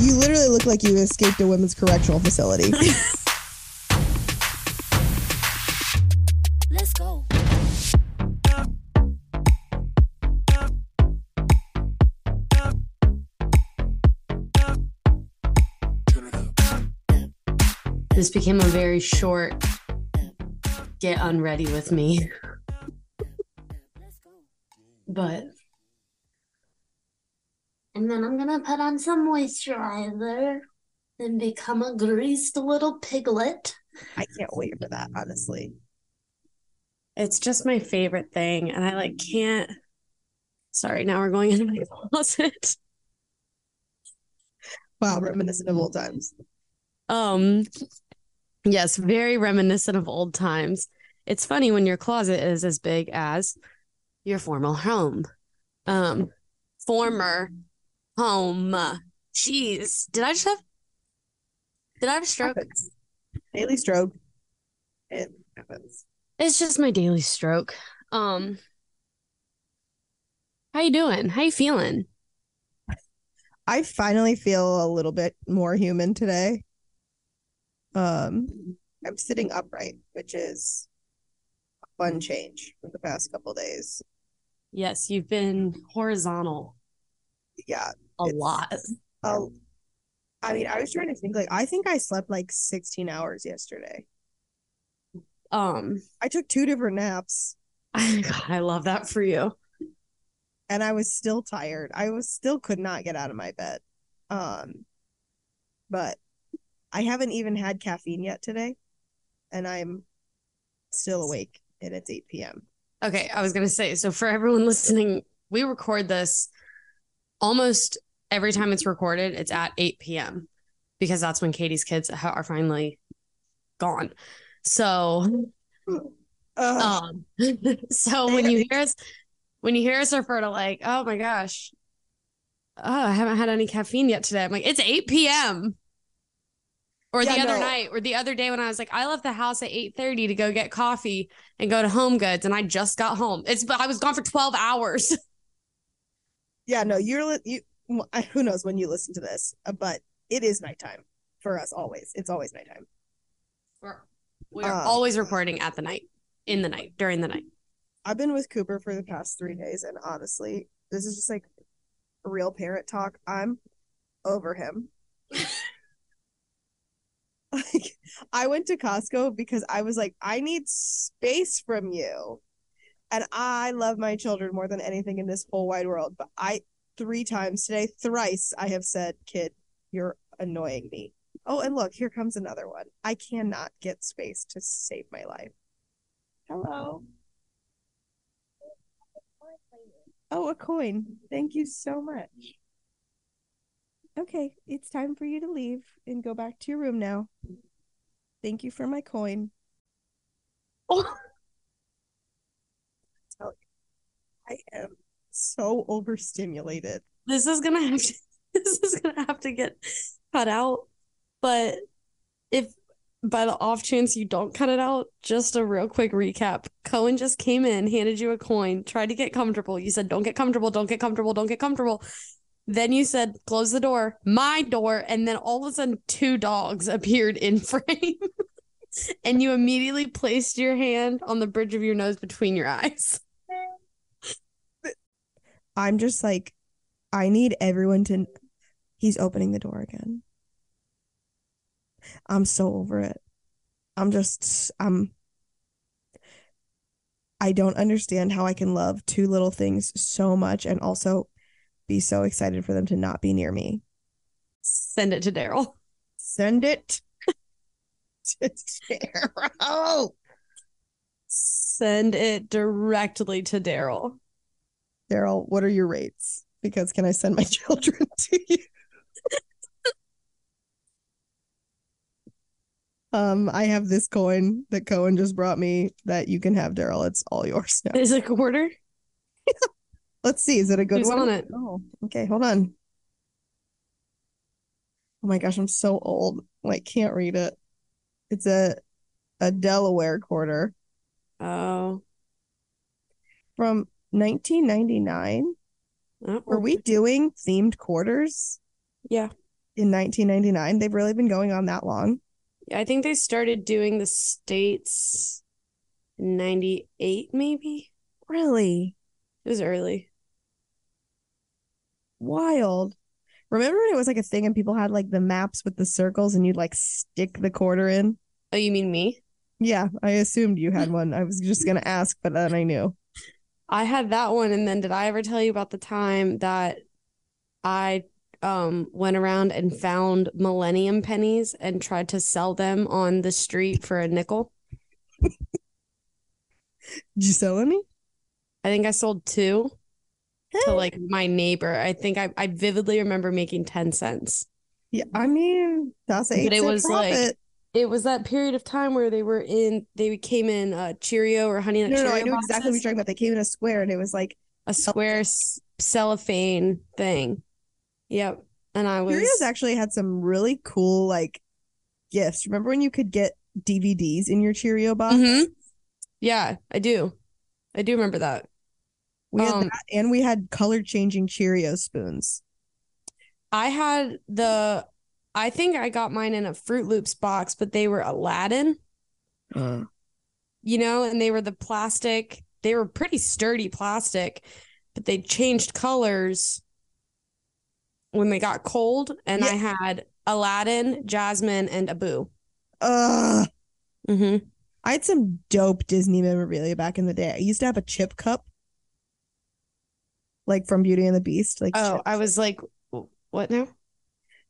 You literally look like you escaped a women's correctional facility. Let's go. This became a very short get unready with me. but and then I'm gonna put on some moisturizer and become a greased little piglet. I can't wait for that, honestly. It's just my favorite thing, and I like can't. Sorry, now we're going into my closet. Wow, reminiscent of old times. Um, yes, very reminiscent of old times. It's funny when your closet is as big as your former home. Um, former home. Jeez, did I just have? Did I have a stroke? Happens. Daily stroke. It happens. It's just my daily stroke. Um, how you doing? How you feeling? I finally feel a little bit more human today. Um, I'm sitting upright, which is a fun change for the past couple days. Yes, you've been horizontal Yeah, a It's- lot. Oh, I mean, I was trying to think. Like, I think I slept like 16 hours yesterday. Um, I took two different naps, God, I love that for you. and I was still tired. I was still could not get out of my bed. Um, but I haven't even had caffeine yet today, and I'm still awake, and it's 8 p.m. Okay, I was gonna say, so for everyone listening, we record this almost every time it's recorded, it's at 8 p.m. because that's when Katie's kids are finally gone. So, um, so when you hear us, when you hear us refer to like, oh my gosh, oh, I haven't had any caffeine yet today. I'm like, it's 8 p.m. Or Yeah, the other no. night, or the other day when I was like, I left the house at 8:30 to go get coffee and go to Home Goods, and I just got home. It's but I was gone for 12 hours. yeah, no, you're you. Who knows when you listen to this, uh, but it is nighttime for us always. It's always nighttime. We're, we're Uh, always recording at the night, in the night, during the night. I've been with Cooper for the past three days, and honestly, this is just like real parent talk. I'm over him. like, I went to Costco because I was like, I need space from you. And I love my children more than anything in this whole wide world. But I, three times today, thrice, I have said, kid, you're annoying me. Oh, and look, here comes another one. I cannot get space to save my life. Hello. Oh, a coin. Thank you so much. Okay, it's time for you to leave and go back to your room now. Thank you for my coin. Oh, I am so overstimulated. this is gonna have to, this is gonna have to get cut out. But if by the off chance you don't cut it out, just a real quick recap. Cohen just came in, handed you a coin, tried to get comfortable. You said, Don't get comfortable, don't get comfortable, don't get comfortable. Then you said, Close the door, my door. And then all of a sudden, two dogs appeared in frame. and you immediately placed your hand on the bridge of your nose between your eyes. I'm just like, I need everyone to. He's opening the door again. I'm so over it. I'm just, I'm. I don't understand how I can love two little things so much and also be so excited for them to not be near me. Send it to Daryl. Send it to Daryl. Send it directly to Daryl. Daryl, what are your rates? Because can I send my children to you? um, I have this coin that Cohen just brought me that you can have, Daryl. It's all yours now. Is it a quarter? Let's see. Is it a good Who's one? on it? Oh, okay. Hold on. Oh my gosh, I'm so old. Like, can't read it. It's a a Delaware quarter Oh, from 1999. oh, Were we doing themed quarters? Yeah. in 1999. They've really been going on that long. I think they started doing the states in 98 maybe. Really It was early. wild. Remember when it was like a thing and people had like the maps with the circles and you'd like stick the quarter in? Oh, you mean me? Yeah, I assumed you had one. I was just gonna ask, but then I knew. I had that one and then did I ever tell you about the time that I um went around and found millennium pennies and tried to sell them on the street for a nickel? Did you sell any? I think I sold two to like my neighbor. I think I, I vividly remember making 10 cents. Yeah, I mean that's a But it was, like, profit. It was that period of time where they were in they came in uh Cheerio or Honey Nut no, no, no, I Cheerio know exactly what you're talking about. They came in a square and it was like a square cellophane thing. Yep. And I was Cheerios actually had some really cool like gifts. Remember when you could get DVDs in your Cheerio box? Mhm. Yeah, I do. I do remember that. We had Um, that, and we had color changing Cheerio spoons. I had the I think I got mine in a Froot Loops box, but they were Aladdin, you know, and they were the plastic. They were pretty sturdy plastic, but they changed colors when they got cold. And I had Aladdin, Jasmine, and Abu. Ugh. Mm-hmm. I had some dope Disney memorabilia back in the day. I used to have a chip cup, like from Beauty and the Beast. Like, Oh, chip- I was like, what now?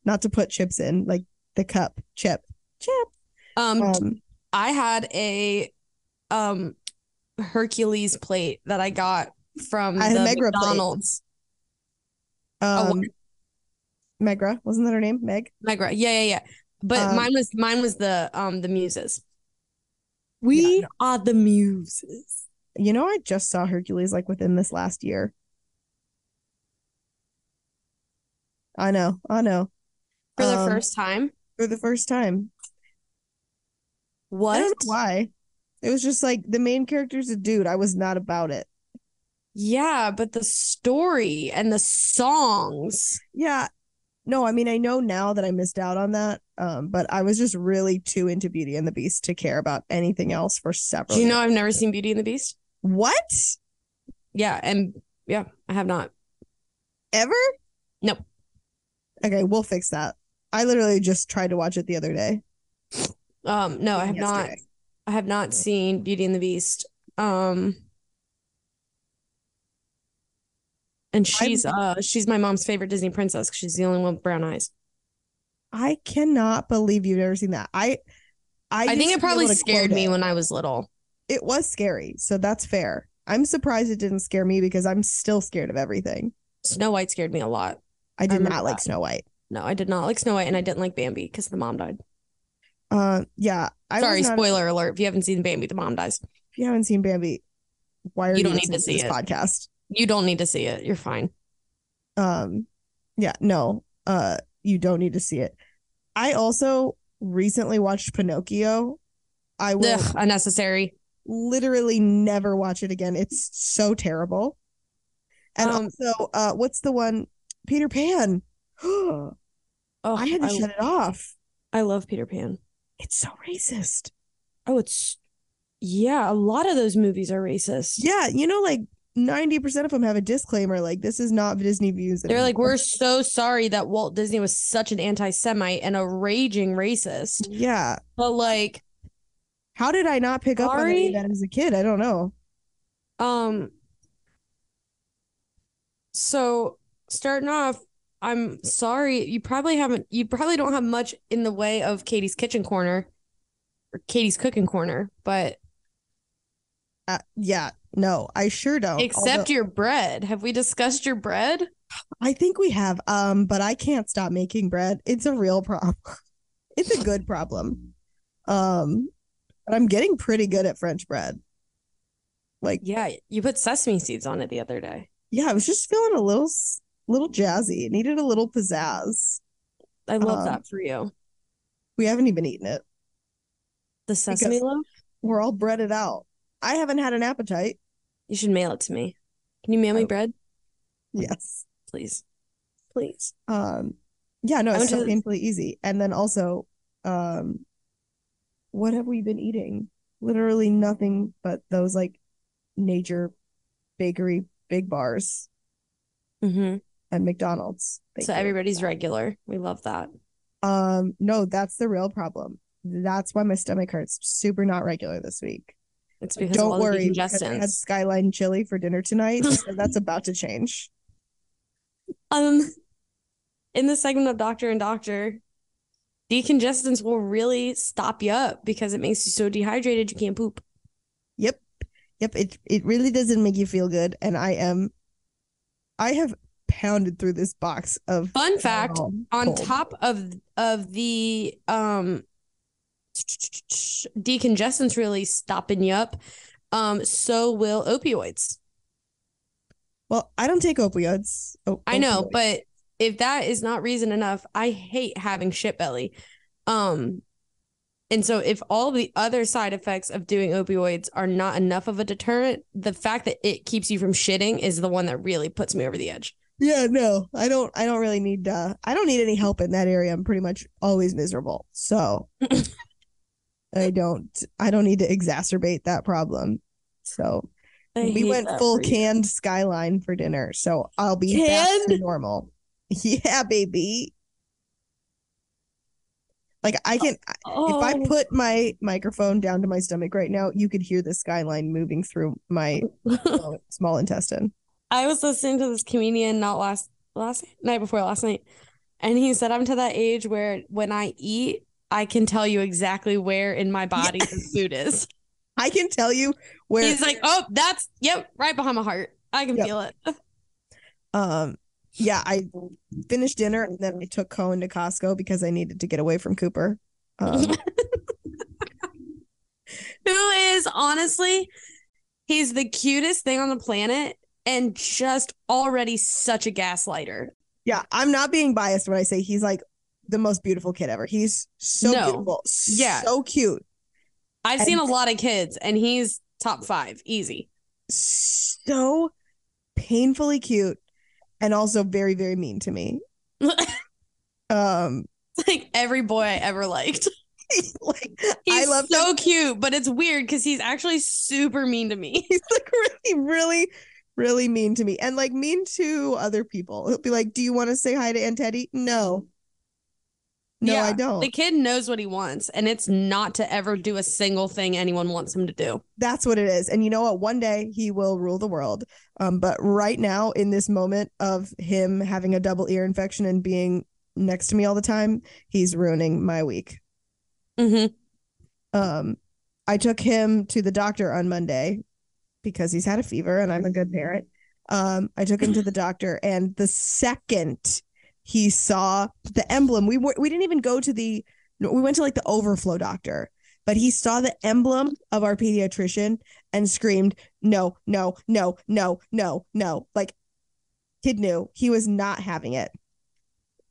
Not to put chips in, like the cup chip, chip. Um, Um, I had a um Hercules plate that I got from I the Megara. McDonald's. Um, Megara wasn't that her name? Meg. Megara. Yeah, yeah, yeah. But Um, mine was mine was the um the muses. We, are the muses. you know, I just saw Hercules like within this last year. I know, I know. For the Um, first time. for the first time. What? why. It was just like the main character's a dude. I was not about it. Yeah, but the story and the songs. Yeah. No, I mean I know now that I missed out on that. Um, but I was just really too into Beauty and the Beast to care about anything else for several Do you know years. I've never seen Beauty and the Beast? what? Yeah, and yeah, I have not. Ever? Nope. Okay, we'll fix that. I literally just tried to watch it the other day. Um, no, I have not. I have not seen Beauty and the Beast. Um, and she's uh she's my mom's favorite Disney princess 'cause she's the only one with brown eyes. I cannot believe you've never seen that. I I, I, think it probably scared me it. when I was little. it was scary, so that's fair. I'm surprised it didn't scare me because I'm still scared of everything. Snow White scared me a lot. I did remember not like that. Snow White. No, I did not like Snow White, and I didn't like Bambi because the mom died. Uh, yeah. I Sorry, not- spoiler alert. If you haven't seen Bambi, the mom dies. If you haven't seen Bambi, why are You you, don't need to see this it. podcast? You don't need to see it. You're fine. Um, yeah, no, uh, you don't need to see it. I also recently watched Pinocchio. I will Ugh, unnecessary. literally never watch it again. It's so terrible. And Um, also, uh, what's the one? Peter Pan. Oh, I had to I, shut it off. I love Peter Pan. It's so racist. Oh, it's yeah. A lot of those movies are racist. Yeah, you know, like 90% of them have a disclaimer like this is not Disney views. They're like, we're so sorry that Walt Disney was such an anti-Semite and a raging racist. Yeah. But like, How did I not pick up on any of that as a kid? I don't know. um, so starting off, I'm sorry. You probably haven't. You probably don't have much in the way of Katie's Kitchen Corner or Katie's Cooking Corner, but Uh, yeah, no, I sure don't. except Although- your bread. Have we discussed your bread? I think we have, um, but I can't stop making bread. It's a real problem. It's a good problem. Um, but I'm getting pretty good at French bread. Like, Yeah, you put sesame seeds on it the other day. yeah, I was just feeling a little, little jazzy. It needed a little pizzazz. I love Um, that for you. We haven't even eaten it. The sesame loaf. We're all breaded out. I haven't had an appetite. You should mail it to me. Can you mail me Oh. bread, Yes. please? Please. Um, Yeah, no, it's so painfully easy. And then also, um, what have we been eating? Literally nothing but those like nature bakery big bars hmm at McDonald's. Thank So you. everybody's regular. We love that. Um, no, that's the real problem. That's why my stomach hurts. Super not regular this week. It's because Don't all worry, because I had skyline chili for dinner tonight, so that's about to change. Um, in the segment of Doctor and Doctor, decongestants will really stop you up because it makes you so dehydrated you can't poop. Yep. Yep. It it really doesn't make you feel good. And I am I have pounded through this box of Fun fact, on cold. top of of the um decongestants really stopping you up, um, so will opioids. Well, I don't take opioids. Oh, I know, opioids. but if that is not reason enough, I hate having shit belly. Um, and so if all the other side effects of doing opioids are not enough of a deterrent, the fact that it keeps you from shitting is the one that really puts me over the edge. Yeah, no. I don't I don't really need uh I don't need any help in that area. I'm pretty much always miserable. So I don't I don't need to exacerbate that problem. So I we went full canned skyline for dinner. So I'll be back to normal. Yeah, baby. Like I can if I Oh. put my microphone down to my stomach right now, you could hear the skyline moving through my small intestine. I was listening to this comedian not last last night before last night, and he said I'm to that age where when I eat, I can tell you exactly where in my body the food is. I can tell you where He's like, oh, that's yep, right behind my heart. I can Yep. feel it. um yeah, I finished dinner and then I took Cohen to Costco because I needed to get away from Cooper. Um, Who is honestly, he's the cutest thing on the planet and just already such a gaslighter. yeah, I'm not being biased when I say he's like the most beautiful kid ever. He's so No. beautiful. Yeah. So cute. I've seen a lot of kids, and he's top five, easy. So painfully cute and also very, very mean to me. Um like every boy I ever liked. like He's I love so cute, but it's weird because he's actually super mean to me. he's like really, really, really mean to me. And like mean to other people. He'll be like, Do you want to say hi to Aunt Teddy? No. No, I don't. The kid knows what he wants, and it's not to ever do a single thing anyone wants him to do. That's what it is. And you know what? One day he will rule the world. Um, but right now, in this moment of him having a double ear infection and being next to me all the time, he's ruining my week. hmm Um, I took him to the doctor on Monday because he's had a fever and I'm a good parent. Um, I took him to the doctor, and the second he saw the emblem, we were we didn't even go to the we went to like the overflow doctor, but he saw the emblem of our pediatrician and screamed, No, no, no, no, no, no. Like kid knew he was not having it.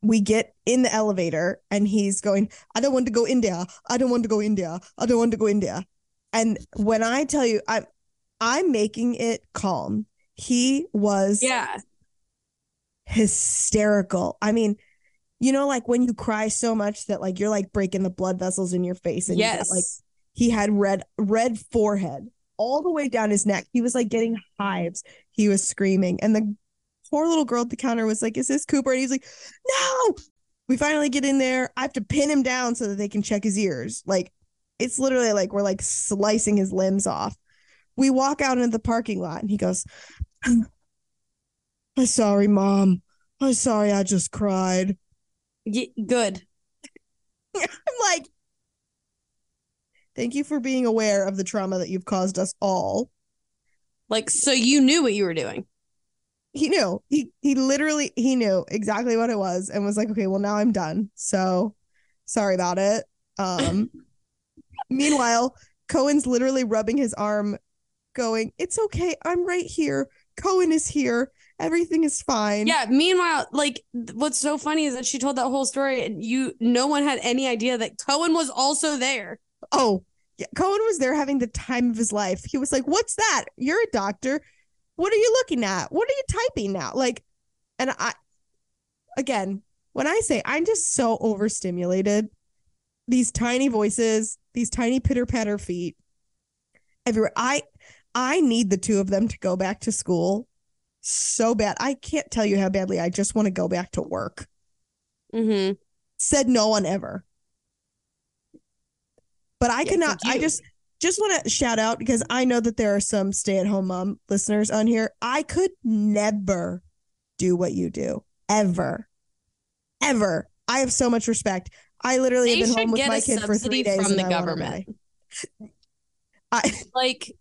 We get in the elevator and he's going, I don't want to go in there. I don't want to go in there. I don't want to go in there. And when I tell you, I'm I'm making it calm. He was Yeah. hysterical. I mean, you know, like when you cry so much that like you're like breaking the blood vessels in your face, and Yes. like he had red red forehead all the way down his neck. He was like getting hives. He was screaming, and the poor little girl at the counter was like, "Is this Cooper?" And he's like, "No." We finally get in there. I have to pin him down so that they can check his ears. Like it's literally like we're like slicing his limbs off. We walk out into the parking lot, and he goes, "I'm sorry, mom. I'm sorry. I just cried." Ye- good. I'm like, thank you for being aware of the trauma that you've caused us all. Like, so you knew what you were doing. He knew. He he literally he knew exactly what it was and was like, okay, well now I'm done. So sorry about it. Um meanwhile, Cohen's literally rubbing his arm, going, It's okay, I'm right here. Cohen is here. Everything is fine. Yeah. Meanwhile, like, what's so funny is that she told that whole story, and you, no one had any idea that Cohen was also there. Oh, yeah. Cohen was there having the time of his life. He was like, What's that? You're a doctor. What are you looking at? What are you typing now? Like, and I, again, when I say I'm just so overstimulated, these tiny voices, these tiny pitter patter feet everywhere. I I need the two of them to go back to school so bad. I can't tell you how badly I just want to go back to work. Mm-hmm. Said no one ever. But I Yeah, cannot I just just want to shout out because I know that there are some stay-at-home mom listeners on here. I could never do what you do. Ever. Ever. I have so much respect. I literally They have been home with my kid for three days from the I government. I like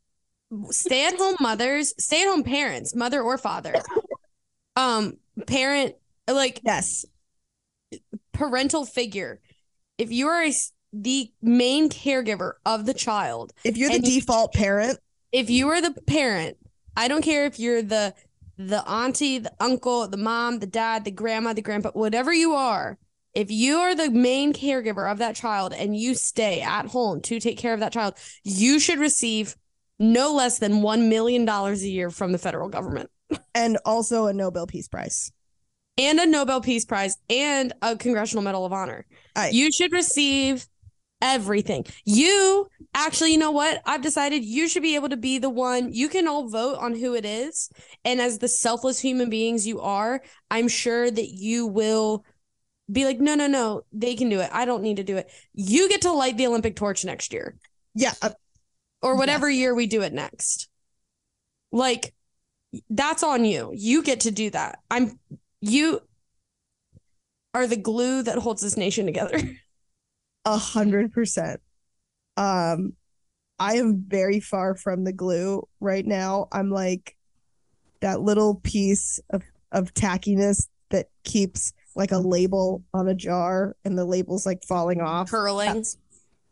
stay at home mothers, stay at home parents, mother or father. Um, parent like yes. parental figure. If you are a the main caregiver of the child, If you're the And you- default parent, if you are the parent, I don't care if you're the the auntie, the uncle, the mom, the dad, the grandma, the grandpa, whatever you are, if you are the main caregiver of that child and you stay at home to take care of that child, you should receive no less than $1 million a year from the federal government and also a Nobel Peace Prize. and a Nobel Peace Prize and a Congressional Medal of Honor. I- you should receive everything. You actually, you know what? I've decided you should be able to be the one. You can all vote on who it is. And as the selfless human beings you are, I'm sure that you will be like, no, no, no, they can do it. I don't need to do it. You get to light the Olympic torch next year Yeah, uh, or whatever year we do it next. Like, that's on you. You get to do that. I'm, you are the glue that holds this nation together. a hundred percent. Um, I am very far from the glue right now. I'm like that little piece of of tackiness that keeps like a label on a jar, and the label's like falling off. Curling. That's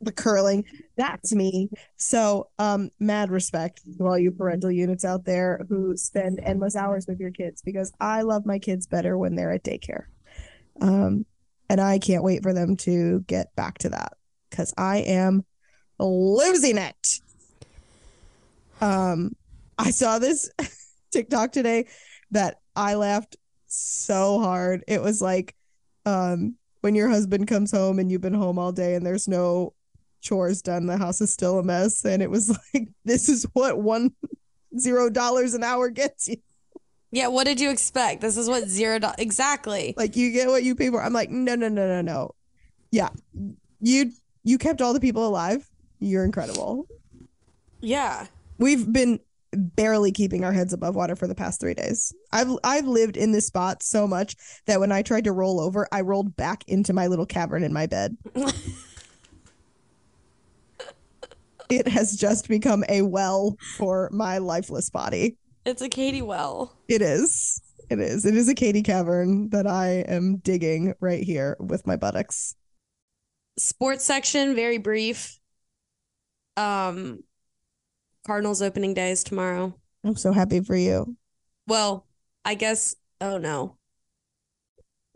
the curling. That's me. So, um, mad respect to all you parental units out there who spend endless hours with your kids because I love my kids better when they're at daycare. Um, and I can't wait for them to get back to that because I am losing it. Um, I saw this TikTok today that I laughed so hard. It was like, um, when your husband comes home and you've been home all day and there's no chores done, the house is still a mess. And it was like, this is what one zero dollars an hour gets you. Yeah, what did you expect? This is what zero exactly. Like you get what you pay for. I'm like, no, no, no, no, no. Yeah. You you kept all the people alive. You're incredible. Yeah. We've been barely keeping our heads above water for the past three days. I've I've lived in this spot so much that when I tried to roll over, I rolled back into my little cavern in my bed. it has just become a well for my lifeless body. It's a Katie well. It is. It is. It is a Katie cavern that I am digging right here with my buttocks. Sports section, very brief. Um Cardinals opening day is tomorrow. I'm so happy for you. Well, I guess oh no.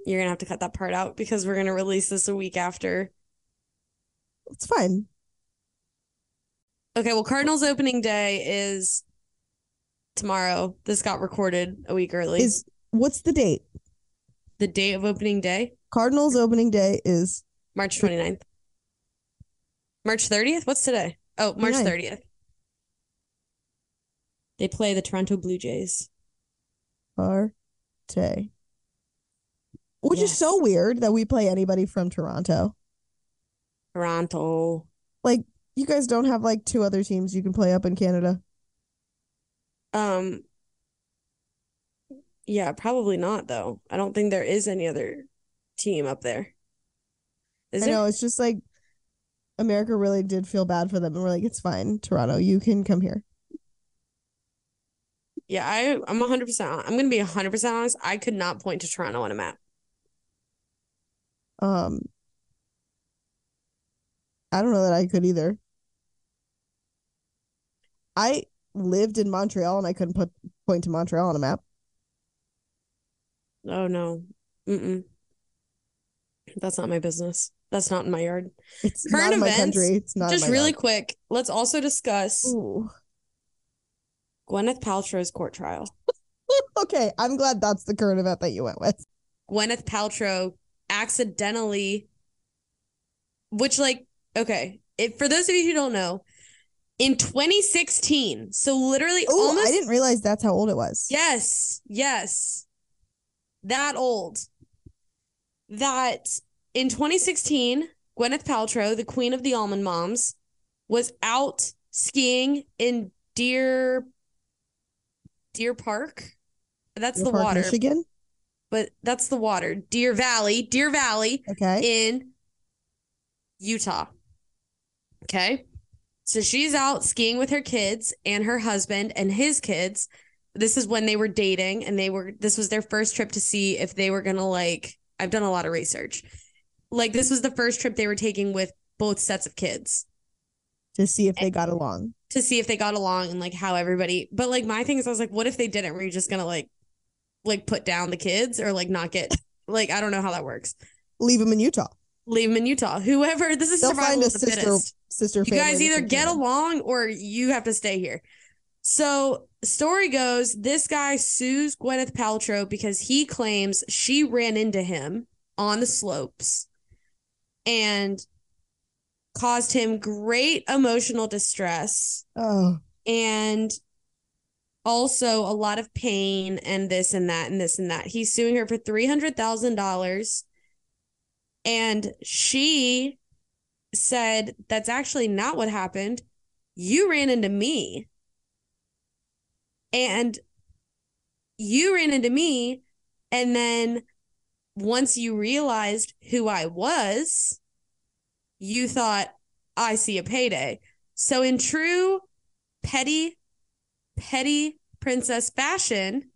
You're gonna have to cut that part out because we're gonna release this a week after. It's fine. Okay, well, Cardinals opening day is tomorrow. This got recorded a week early. Is what's the date? the date of opening day? Cardinals opening day is March 29th. March 30th? What's today? Oh, March 29th. 30th. They play the Toronto Blue Jays. day. Which is so weird that we play anybody from Toronto. Toronto. Like you guys don't have like two other teams you can play up in Canada. Um Yeah, probably not though. I don't think there is any other team up there. Is I there? know it's just like America really did feel bad for them and we're like, it's fine, Toronto, you can come here. Yeah, I I'm 100% I'm going to be 100% honest. I could not point to Toronto on a map. Um I don't know that I could either. I lived in Montreal and I couldn't put point to Montreal on a map. Oh no. Mm-mm. That's not my business. That's not in my yard. It's Current not in my country. It's not Just really yard. quick, let's also discuss Ooh. Gwyneth Paltrow's court trial. Okay, I'm glad that's the current event that you went with. Gwyneth Paltrow accidentally which like okay, if for those of you who don't know, in 2016, so literally Oh, almost I didn't realize that's how old it was. Yes, yes. That old. That in 2016, Gwyneth Paltrow, the queen of the almond moms, was out skiing in Deer Deer Park. That's Deer the Park, water, Michigan. but that's the water. Deer Valley, Deer Valley Okay. in Utah. Okay. So she's out skiing with her kids and her husband and his kids. This is when they were dating and they were this was their first trip to see if they were going to like I've done a lot of research. Like this was the first trip they were taking with both sets of kids to see if they got along. to see if they got along and like how everybody but like my thing is I was like what if they didn't were you just going to like like put down the kids or like not get like I don't know how that works. Leave them in Utah. Leave them in Utah. Whoever this is They'll survival find a of the sister fittest. sister. you guys either get along or you have to stay here. So, story goes this guy sues Gwyneth Paltrow because he claims she ran into him on the slopes and caused him great emotional distress Oh, and also a lot of pain and this and that and this and that. He's suing her for $300,000 and she said that's actually not what happened. You ran into me. And you ran into me and then once you realized who I was, you thought I see a payday. So in true petty petty princess fashion,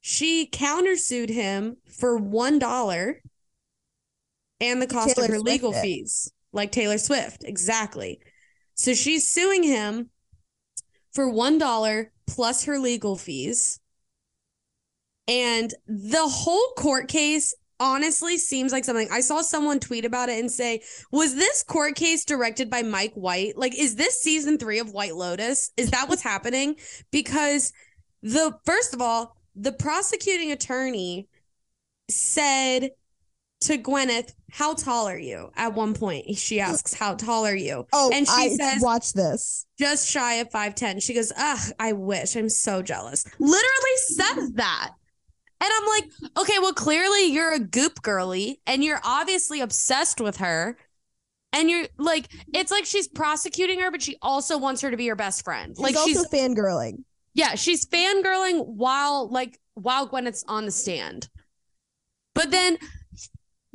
she countersued him for one dollar and the cost Taylor of her Swift legal did. fees, like Taylor Swift. Exactly. So she's suing him for one dollar plus her legal fees. And the whole court case honestly seems like something I saw someone tweet about it and say, was this court case directed by Mike White? Like, is this season three of White Lotus? Is that what's happening? Because the first of all, the prosecuting attorney said to Gwyneth, How tall are you? At one point, she asks, How tall are you? oh, and she I says, watch this. just shy of 5'10. She goes, Ugh, I wish. I'm so jealous. Literally says that. And I'm like, okay, well, clearly you're a goop girly and you're obviously obsessed with her. And you're like, it's like she's prosecuting her, but she also wants her to be her best friend. She's like also she's fangirling. yeah, she's fangirling while like while Gwyneth's on the stand. But then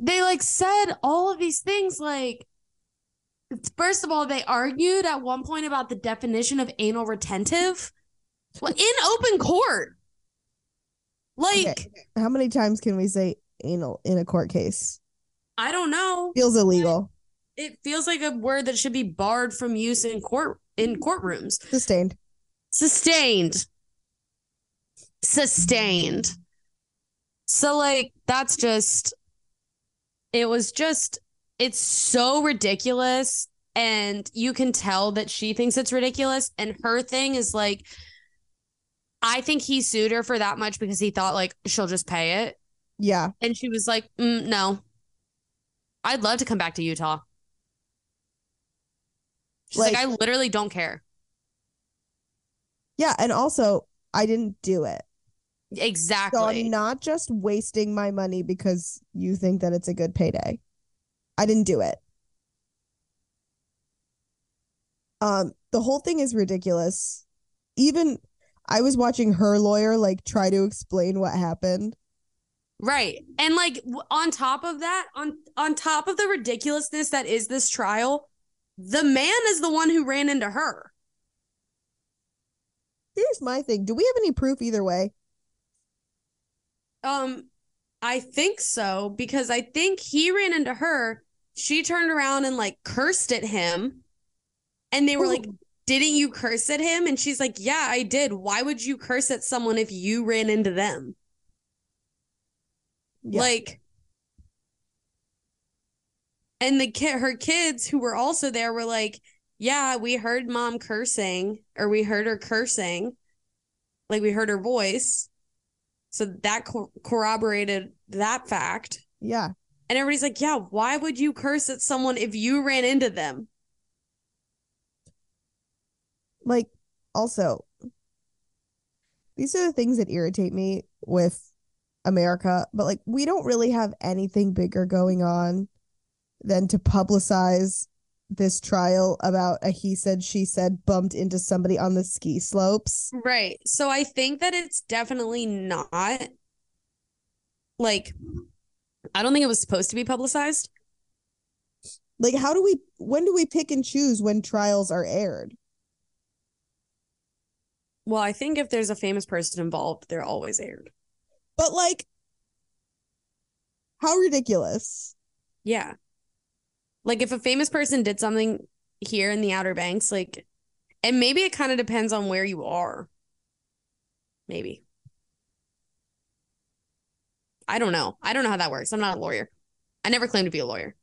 they like said all of these things like first of all, they argued at one point about the definition of anal retentive well, in open court. Like, Okay. How many times can we say anal in a court case? I don't know. Feels illegal. It feels like a word that should be barred from use in court in courtrooms. Sustained. Sustained. Sustained. So like that's just it was just it's so ridiculous and you can tell that she thinks it's ridiculous and her thing is like I think he sued her for that much because he thought like she'll just pay it Yeah. and she was like mm, no. I'd love to come back to Utah. She's like, Like- I literally don't care. Yeah. And also, I didn't do it. Exactly. So I'm not just wasting my money because you think that it's a good payday. I didn't do it. Um, the whole thing is ridiculous. Even I was watching her lawyer like try to explain what happened. Right. And like on top of that, on on top of the ridiculousness that is this trial, the man is the one who ran into her. Here's my thing. Do we have any proof either way? Um I think so because I think he ran into her. She turned around and like cursed at him. And they were like, "Didn't you curse at him?" And she's like, "Yeah, I did. Why would you curse at someone if you ran into them?" Yeah. Like, and the kid, her kids who were also there were like, yeah, we heard mom cursing or we heard her cursing. Like, we heard her voice. So that co- corroborated that fact. Yeah. And everybody's like, yeah, why would you curse at someone if you ran into them? Like, also, these are the things that irritate me with America, but like, we don't really have anything bigger going on than to publicize this trial about a he said, she said bumped into somebody on the ski slopes. Right. So I think that it's definitely not like, I don't think it was supposed to be publicized. Like, how do we, when do we pick and choose when trials are aired? Well, I think if there's a famous person involved, they're always aired. But like, how ridiculous. Yeah. Like if a famous person did something here in the Outer Banks, like, and maybe it kind of depends on where you are. Maybe. I don't know. I don't know how that works. I'm not a lawyer. I never claimed to be a lawyer.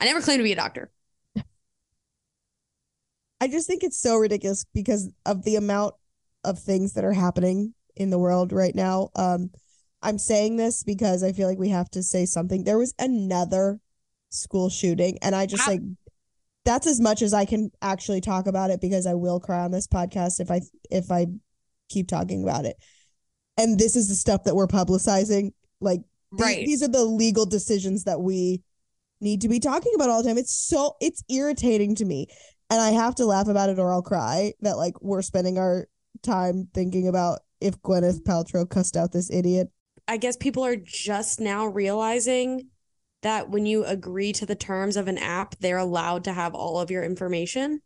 I never claimed to be a doctor. I just think it's so ridiculous because of the amount of things that are happening in the world right now. Um, I'm saying this because I feel like we have to say something. There was another school shooting, and I just How- like that's as much as I can actually talk about it because I will cry on this podcast if I if I keep talking about it. And this is the stuff that we're publicizing. Like the- Right. these are the legal decisions that we need to be talking about all the time. It's so it's irritating to me. And I have to laugh about it or I'll cry that like we're spending our time thinking about if Gwyneth Paltrow cussed out this idiot. I guess people are just now realizing that when you agree to the terms of an app, they're allowed to have all of your information.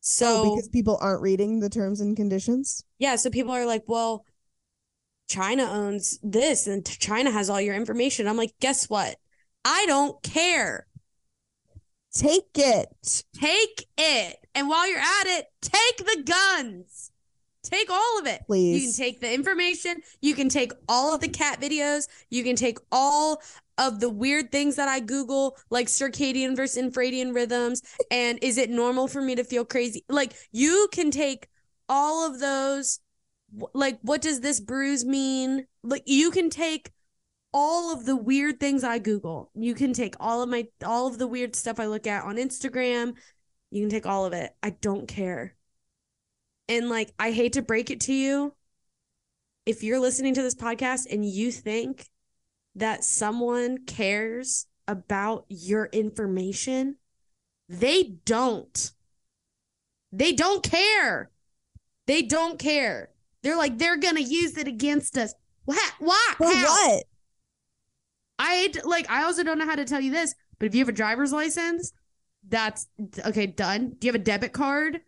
So, oh, because people aren't reading the terms and conditions. yeah, so people are like, well, China owns this and China has all your information. I'm like, guess what? I don't care. Take it. Take it. And while you're at it, take the guns. Take all of it. Please. You can take the information. You can take all of the cat videos. You can take all of the weird things that I Google, like circadian versus infradian rhythms. And is it normal for me to feel crazy? Like, you can take all of those. Like, what does this bruise mean? Like, you can take all of the weird things I Google. You can take all of my, all of the weird stuff I look at on Instagram. You can take all of it. I don't care. And like, I hate to break it to you. If you're listening to this podcast and you think that someone cares about your information, they don't. They don't care. They don't care. They're like, they're going to use it against us. What? Why? For How? what? I like I also don't know how to tell you this, but if you have a driver's license, that's okay, done. Do you have a debit card?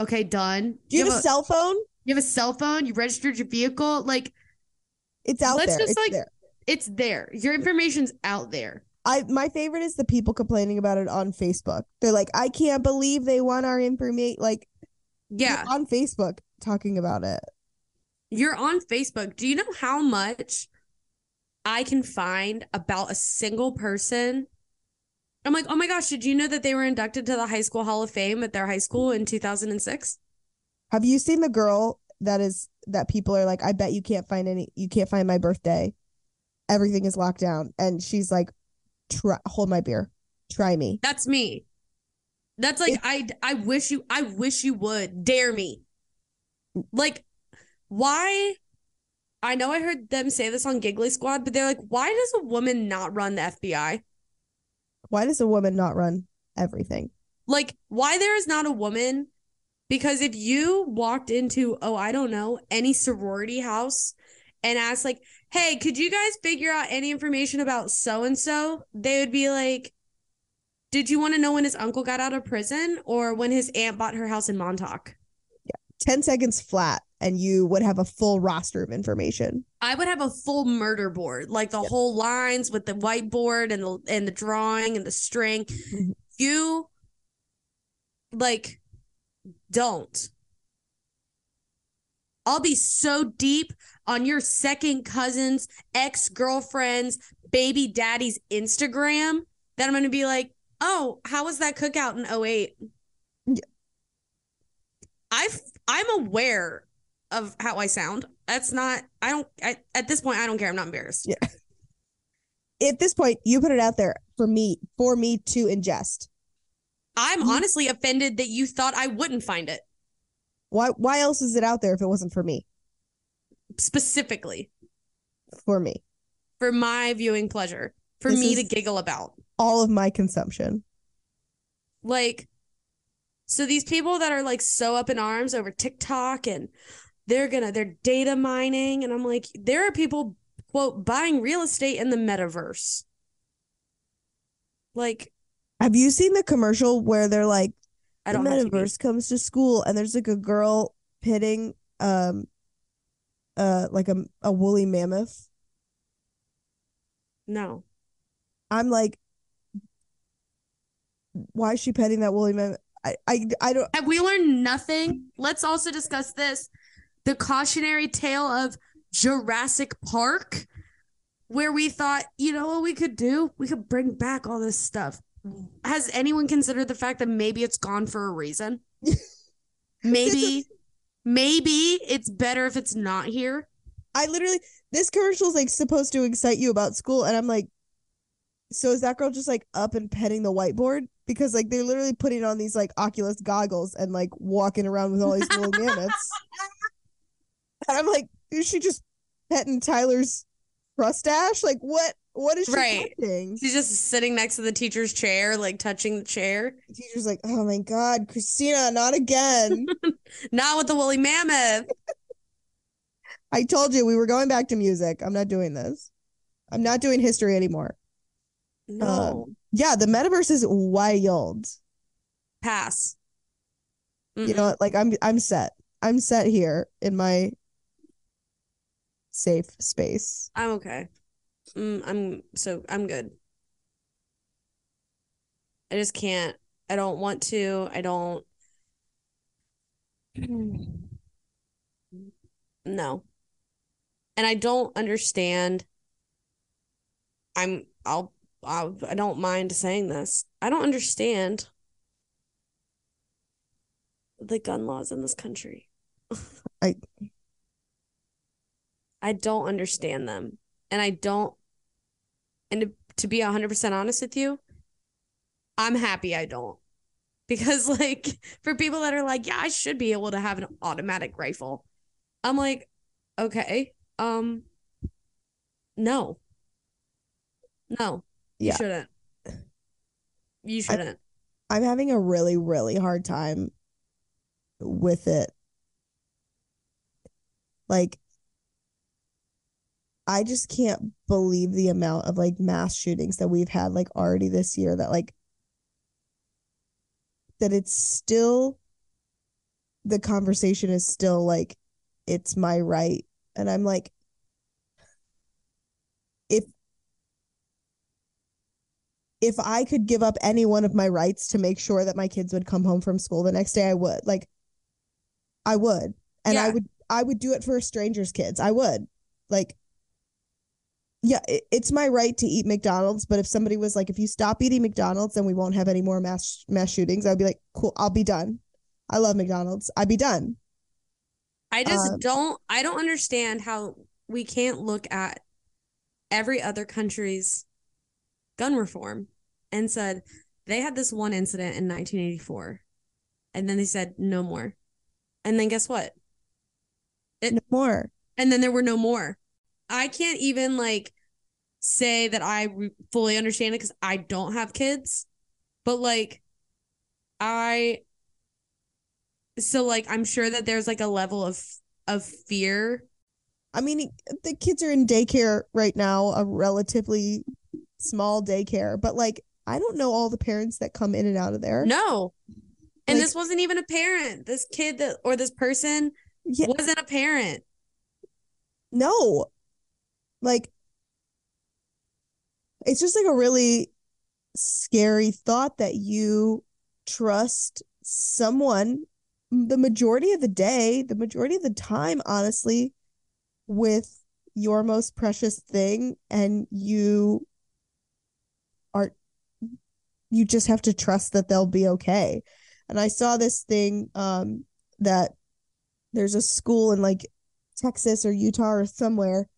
Okay, done. Do you have a cell phone? you have a cell phone? You registered your vehicle? Like It's out Let's there. just, it's like- there. It's there. Your information's out there. I my favorite is the people complaining about it on Facebook. They're like, I can't believe they want our information. Like, you're Yeah. on Facebook talking about it. You're on Facebook. Do you know how much I can find about a single person? I'm like, oh my gosh, did you know that they were inducted to the High School Hall of Fame at their high school in 2006? Have you seen the girl that is that people are like, I bet you can't find any, you can't find my birthday. Everything is locked down, and she's like, try hold my beer, try me. That's me. That's like I I wish you I wish you would dare me. Like why I know I heard them say this on Giggly Squad, but they're like, why does a woman not run the FBI? Why does a woman not run everything? Like, why there is not a woman? Because if you walked into, oh, I don't know, any sorority house and asked, like, hey, could you guys figure out any information about so and so? They would be like, did you want to know when his uncle got out of prison or when his aunt bought her house in Montauk? Yeah. 10 seconds flat, and you would have a full roster of information. I would have a full murder board, like the Yep. whole lines with the whiteboard and the and the drawing and the string. Mhm. You like don't. I'll be so deep on your second cousin's ex-girlfriend's baby daddy's Instagram that I'm gonna be like, oh, how was that cookout in 08? Yeah. I've I'm aware of how I sound. That's not I don't I, at this point I don't care. I'm not embarrassed. Yeah. at this point, you put it out there for me for me to ingest. I'm You- honestly offended that you thought I wouldn't find it Why why else is it out there if it wasn't for me? specifically For me. for my viewing pleasure, for This me to giggle about. All of my consumption. Like, so these people that are like so up in arms over TikTok and they're gonna, they're data mining. And I'm like, there are people, quote, buying real estate in the metaverse. Like, Have you seen the commercial where they're like I the don't have TV. metaverse comes to school and there's like a girl pitting um uh like a a woolly mammoth? No. I'm like why is she petting that woolly mammoth? I I, I don't Have we learned nothing? Let's also discuss this the cautionary tale of Jurassic Park, where we thought, you know what we could do? We could bring back all this stuff. Has anyone considered the fact that maybe it's gone for a reason? maybe, maybe it's better if it's not here. I literally this commercial is like supposed to excite you about school, and I'm like, so is that girl just like up and petting the whiteboard? Because like they're literally putting on these like Oculus goggles and like walking around with all these little mammoths. And I'm like, is she just petting Tyler's mustache? Like what what is she Right. petting? She's just sitting next to the teacher's chair, like touching the chair. The teacher's like, oh my god, Christina, not again. Not with the woolly mammoth. I told you we were going back to music. I'm not doing this. I'm not doing history anymore. No. Um, yeah, the metaverse is wild. Pass. You know, like I'm I'm set. I'm set here in my safe space. I'm okay. Mm, I'm so I'm good. I just can't. I don't want to. I don't. No. And I don't understand. I'm I'll, I'll I don't mind saying this. I don't understand the gun laws in this country. I- I don't understand them. And I don't and to, to be 100% honest with you, I'm happy I don't. Because like for people that are like, yeah, I should be able to have an automatic rifle. I'm like, okay. Um no. No. You shouldn't. You shouldn't. I'm having a really really hard time with it. Like I just can't believe the amount of like mass shootings that we've had like already this year that like that it's still the conversation is still like it's my right. And I'm like if if I could give up any one of my rights to make sure that my kids would come home from school the next day I would like I would. And I would I would do it for a strangers kids. I would. Like yeah it, it's my right to eat McDonald's but if somebody was like if you stop eating McDonald's then we won't have any more mass mass shootings I'd be like cool I'll be done I love McDonald's I'd be done I just Um, don't I don't understand how we can't look at every other country's gun reform and said they had this one incident in 1984 and then they said no more. And then guess what? It- no more And then there were no more. I can't even like say that I re- fully understand it cuz I don't have kids. But like I so like I'm sure that there's like a level of of fear I mean, the kids are in daycare right now, a relatively small daycare, but like, I don't know all the parents that come in and out of there. No. And Like- this wasn't even a parent. This kid that or this person Yeah, wasn't a parent. no. Like, it's just like a really scary thought that you trust someone the majority of the day, the majority of the time, honestly, with your most precious thing, and you are you just have to trust that they'll be okay. And I saw this thing um that there's a school in like Texas or Utah or somewhere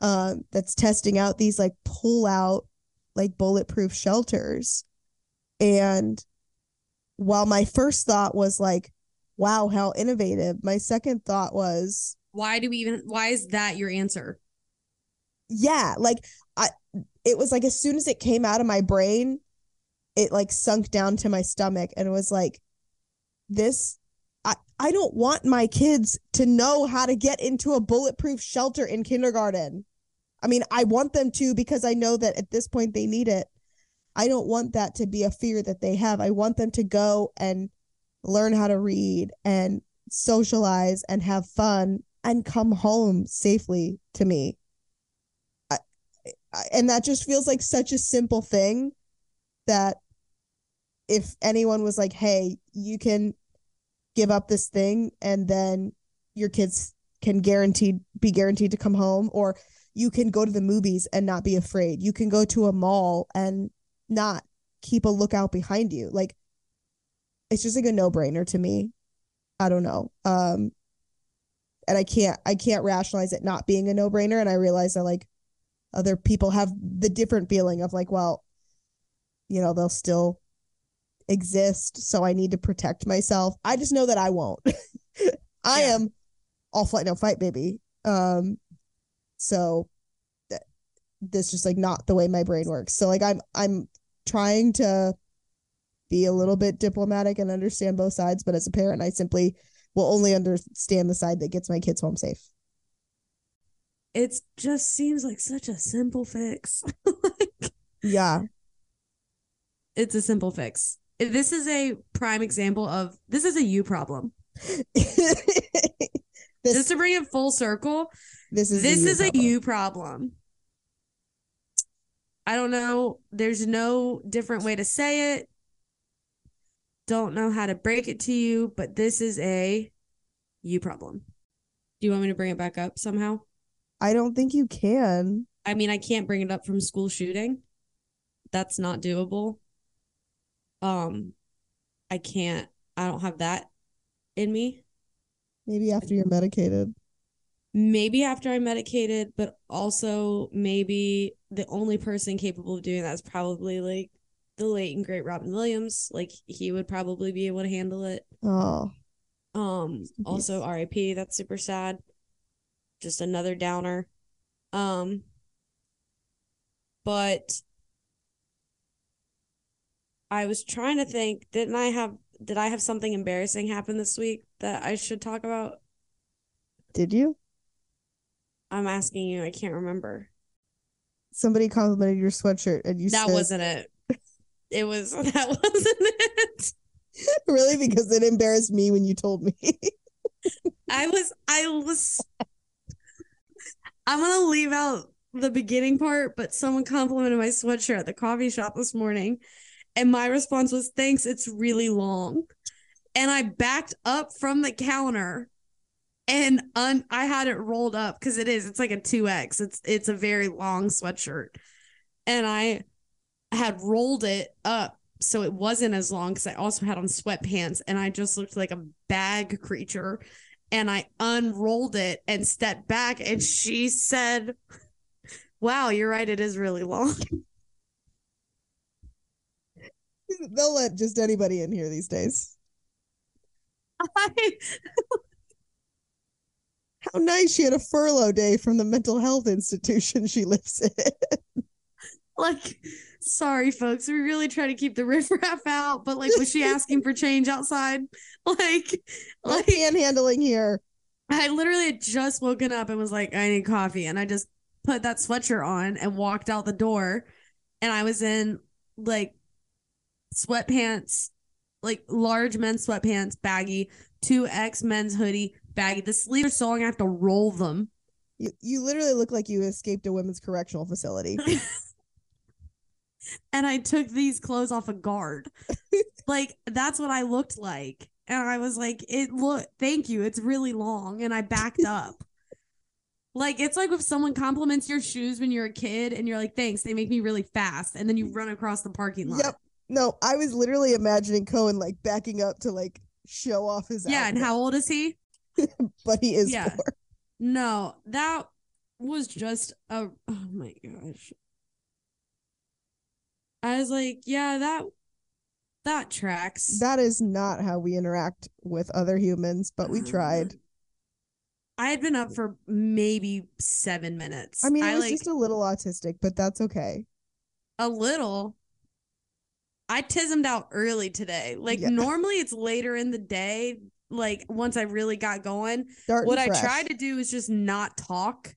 um that's testing out these like pull out like bulletproof shelters. And while my first thought was like, wow, how innovative, my second thought was, Why do we even why is that your answer? yeah, like I it was like as soon as it came out of my brain, it like sunk down to my stomach and it was like this I don't want my kids to know how to get into a bulletproof shelter in kindergarten. I mean, I want them to because I know that at this point they need it. I don't want that to be a fear that they have. I want them to go and learn how to read and socialize and have fun and come home safely to me. I, I, and that just feels like such a simple thing that if anyone was like, "Hey, you can give up this thing and then your kids can guaranteed be guaranteed to come home or you can go to the movies and not be afraid. You can go to a mall and not keep a lookout behind you. Like it's just like a no-brainer to me. I don't know. Um and I can't I can't rationalize it not being a no-brainer and I realize that like other people have the different feeling of like, well, you know, they'll still exist, so I need to protect myself. I just know that I won't. I Yeah. am all flight no fight baby. Um so th- this just like not the way my brain works. So like I'm I'm trying to be a little bit diplomatic and understand both sides, but as a parent I simply will only understand the side that gets my kids home safe. It just seems like such a simple fix. like, Yeah. it's a simple fix. This is a prime example of this is a you problem. this Just to bring it full circle, this is this you is a you problem. I don't know. There's no different way to say it. Don't know how to break it to you, but this is a you problem. Do you want me to bring it back up somehow? I don't think you can. I mean, I can't bring it up from school shooting. That's not doable. Um, I can't. I don't have that in me. Maybe after you're medicated. Maybe after I'm medicated, but also maybe the only person capable of doing that is probably like the late and great Robin Williams. Like he would probably be able to handle it. Oh, Um, also. RIP, that's super sad. Just another downer. Um, but I was trying to think, didn't I have did I have something embarrassing happen this week that I should talk about? did you? I'm asking you, I can't remember. Somebody complimented your sweatshirt and you That said wasn't it. It was that wasn't it. really because it embarrassed me when you told me. I was I was I'm gonna leave out the beginning part, but someone complimented my sweatshirt at the coffee shop this morning, and my response was thanks, it's really long. And I backed up from the counter and un- I had it rolled up because it is, it's like a 2X. It's it's a very long sweatshirt. And I had rolled it up so it wasn't as long because I also had on sweatpants and I just looked like a bag creature and I unrolled it and stepped back and she said, Wow, you're right, it is really long. They'll let just anybody in here these days. I, How nice she had a furlough day from the mental health institution she lives in. like, sorry, folks, we really try to keep the riffraff out, but like, was she asking for change outside? Like, like panhandling here. I literally had just woken up and was like, I need coffee. And I just put that sweatshirt on and walked out the door. And I was in like sweatpants, like large men's sweatpants, baggy, 2X men's hoodie, baggy. The sleeves are so long, I have to roll them. You, you literally look like you escaped a women's correctional facility. and I took these clothes off a guard. like, that's what I looked like. And I was like, it look, thank you. It's really long. And I backed up. Like it's like if someone compliments your shoes when you're a kid and you're like, thanks, they make me really fast. And then you run across the parking lot. Yep. No, I was literally imagining Cohen like backing up to like show off his Yeah. And how old is he? but he is Yeah. four. No, that was just a oh my gosh. I was like, yeah, that that tracks. That is not how we interact with other humans, but we uh-huh. tried. I had been up for maybe seven minutes. I mean, I was like just a little autistic, but that's okay. a little. I tismed out early today. Like Yeah. normally it's later in the day. Like once I really got going, Start what I fresh. try to do is just not talk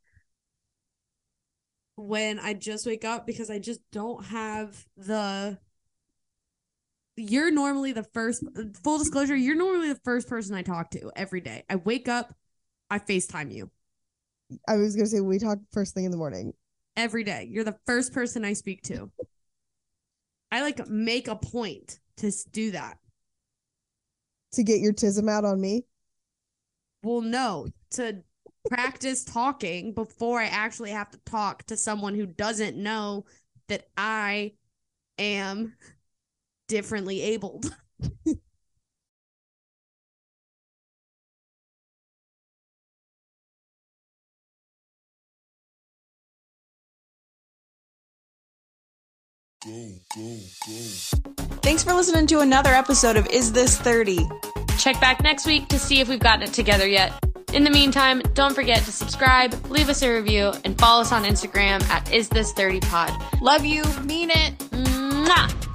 when I just wake up because I just don't have the you're normally the first full disclosure, you're normally the first person I talk to every day. I wake up, I FaceTime you I was gonna say we talk first thing in the morning. every day. You're the first person I speak to. I like make a point to do that. to get your tism out on me. Well, no, to practice talking before I actually have to talk to someone who doesn't know that I am differently abled. Thanks for listening to another episode of Is This 30? Check back next week to see if we've gotten it together yet. In the meantime, don't forget to subscribe, leave us a review, and follow us on Instagram at Is This 30 Pod. Love you, mean it. Mwah!